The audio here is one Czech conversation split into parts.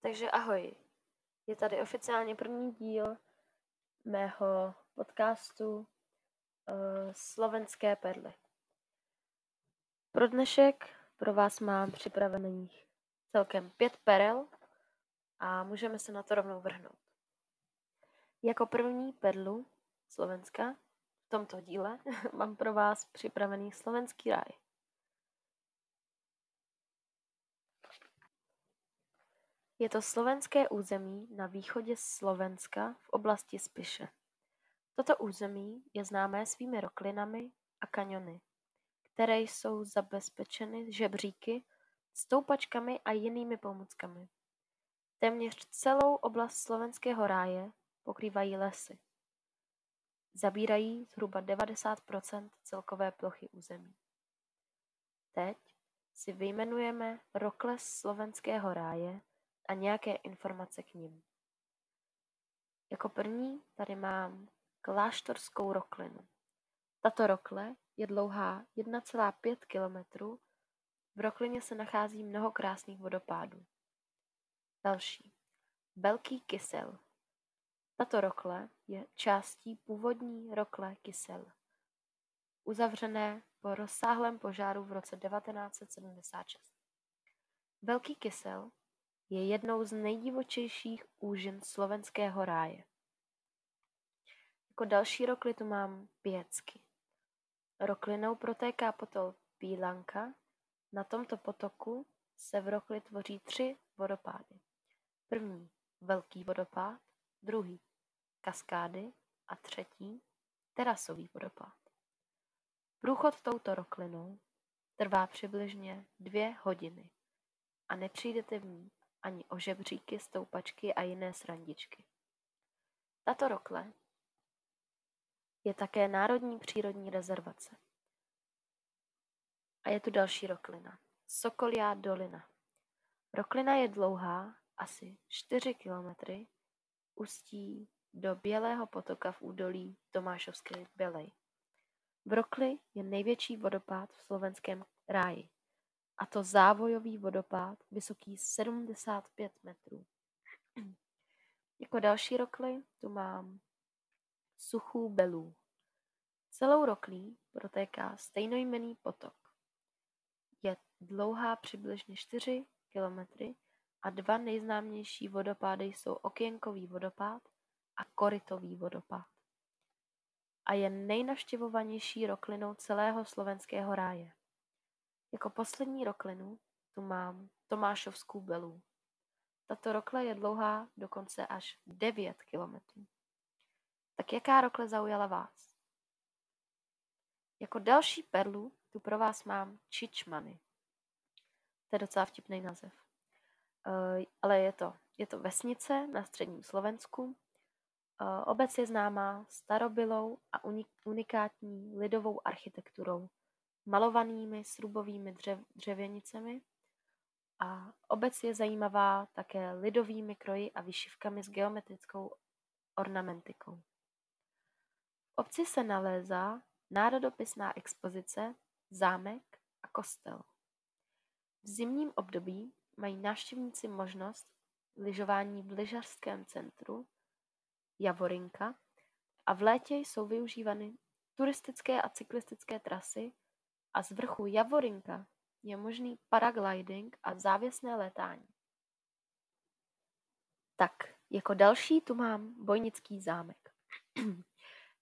Takže ahoj, je tady oficiálně první díl mého podcastu uh, Slovenské perly. Pro dnešek pro vás mám připravených celkem pět perel a můžeme se na to rovnou vrhnout. Jako první perlu Slovenska v tomto díle mám pro vás připravený slovenský ráj. Je to slovenské území na východě Slovenska v oblasti Spiše. Toto území je známé svými roklinami a kaňony, které jsou zabezpečeny žebříky, stoupačkami a jinými pomůckami. Téměř celou oblast slovenského ráje pokrývají lesy. Zabírají zhruba 90% celkové plochy území. Teď si vyjmenujeme rokles slovenského ráje a nějaké informace k nim. Jako první tady mám kláštorskou roklinu. Tato rokle je dlouhá 1,5 km. V roklině se nachází mnoho krásných vodopádů. Další. Velký kysel. Tato rokle je částí původní rokle kysel, uzavřené po rozsáhlém požáru v roce 1976. Velký kysel je jednou z nejdivočejších úžin slovenského ráje. Jako další rokli tu mám pěcky. Roklinou protéká potol Pílanka. Na tomto potoku se v rokli tvoří tři vodopády. První velký vodopád, druhý kaskády a třetí terasový vodopád. Průchod touto roklinou trvá přibližně dvě hodiny a nepřijdete v ní ani o žebříky, stoupačky a jiné srandičky. Tato rokle je také národní přírodní rezervace. A je tu další roklina. Sokolia dolina. Roklina je dlouhá asi 4 kilometry, ustí do Bělého potoka v údolí Tomášovské Bělej. V Rokli je největší vodopád v slovenském ráji a to závojový vodopád vysoký 75 metrů. Jako další rokly tu mám suchou belů. Celou roklí protéká stejnojmený potok. Je dlouhá přibližně 4 kilometry a dva nejznámější vodopády jsou Okénkový vodopád a Korytový vodopád. A je nejnavštěvovanější roklinou celého slovenského ráje. Jako poslední roklinu tu mám Tomášovskou belu. Tato rokle je dlouhá dokonce až 9 kilometrů. Tak jaká rokle zaujala vás? Jako další perlu tu pro vás mám Čičmany. To je docela vtipný název. Uh, ale je to, je to vesnice na středním Slovensku. Uh, obec je známá starobylou a unikátní lidovou architekturou malovanými srubovými dřev, dřevěnicemi a obec je zajímavá také lidovými kroji a vyšivkami s geometrickou ornamentikou. V obci se nalézá národopisná expozice, zámek a kostel. V zimním období mají návštěvníci možnost lyžování v lyžařském centru Javorinka a v létě jsou využívány turistické a cyklistické trasy a z vrchu Javorinka je možný paragliding a závěsné létání. Tak, jako další tu mám Bojnický zámek.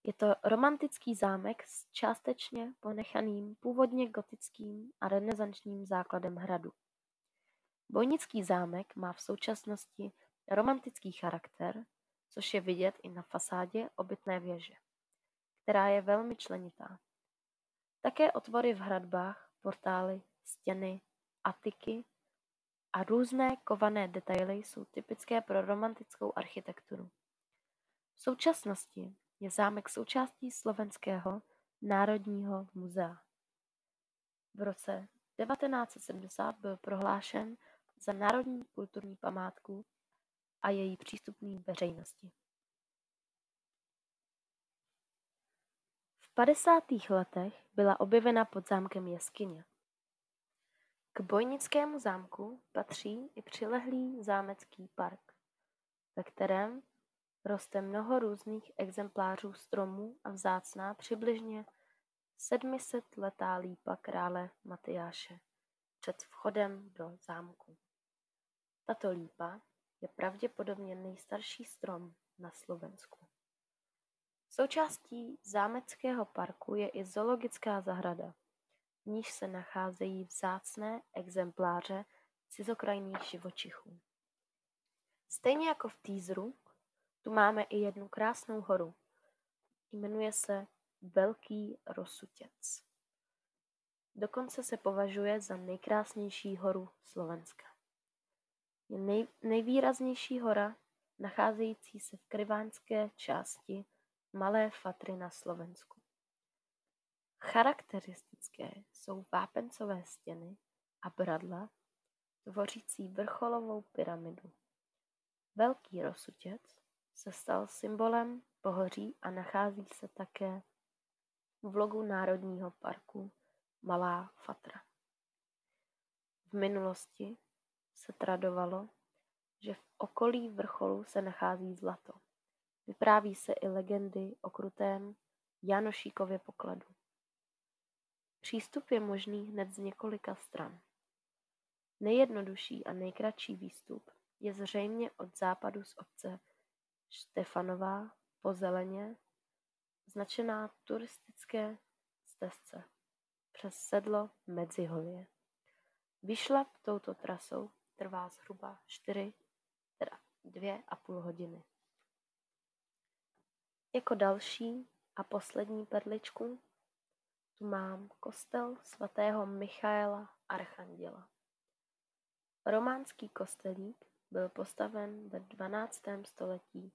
Je to romantický zámek s částečně ponechaným původně gotickým a renesančním základem hradu. Bojnický zámek má v současnosti romantický charakter, což je vidět i na fasádě obytné věže, která je velmi členitá. Také otvory v hradbách, portály, stěny, atiky a různé kované detaily jsou typické pro romantickou architekturu. V současnosti je zámek součástí Slovenského národního muzea. V roce 1970 byl prohlášen za národní kulturní památku a její přístupný veřejnosti. Padesátých letech byla objevena pod zámkem jeskyně. K Bojnickému zámku patří i přilehlý zámecký park, ve kterém roste mnoho různých exemplářů stromů a vzácná přibližně sedmisetletá lípa krále Matyáše před vchodem do zámku. Tato lípa je pravděpodobně nejstarší strom na Slovensku. Součástí zámeckého parku je i zoologická zahrada, v níž se nacházejí vzácné exempláře cizokrajných živočichů. Stejně jako v teaseru, tu máme i jednu krásnou horu. Jmenuje se Velký Rosutěc. Dokonce se považuje za nejkrásnější horu Slovenska. Je nej, nejvýraznější hora, nacházející se v kryvánské části Malé Fatry na Slovensku. Charakteristické jsou vápencové stěny a bradla tvořící vrcholovou pyramidu. Velký Rosutěc se stal symbolem pohoří a nachází se také v logu Národního parku Malá Fatra. V minulosti se tradovalo, že v okolí vrcholu se nachází zlato. Vypráví se i legendy o krutém Janošíkově pokladu. Přístup je možný hned z několika stran. Nejjednodušší a nejkratší výstup je zřejmě od západu z obce Štefanová po zeleně značená turistické stezce přes sedlo Medziholie. Vyšlap touto trasou trvá zhruba čtyři, teda dvě a půl hodiny. Jako další a poslední perličku tu mám kostel svatého Michaela Archanděla. Románský kostelík byl postaven ve 12. století.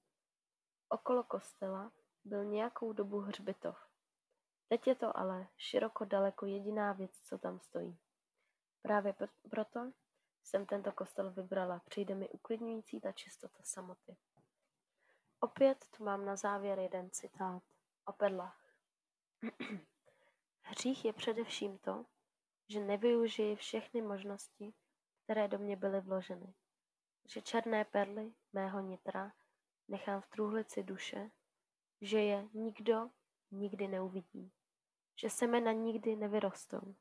Okolo kostela byl nějakou dobu hřbitov. Teď je to ale široko daleko jediná věc, co tam stojí. Právě proto jsem tento kostel vybrala. Přijde mi uklidňující ta čistota samoty. Opět tu mám na závěr jeden citát o perlách. Hřích je především to, že nevyužiji všechny možnosti, které do mě byly vloženy. Že černé perly mého nitra nechám v trůhlici duše, že je nikdo nikdy neuvidí, že semena nikdy nevyrostou,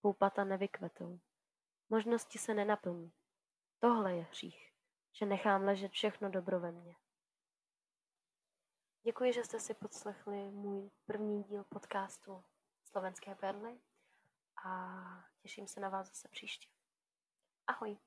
poupata nevykvetou, možnosti se nenaplní. Tohle je hřích, že nechám ležet všechno dobro ve mně. Děkuji, že jste si podslechli můj první díl podcastu Slovenské perly a těším se na vás zase příště. Ahoj!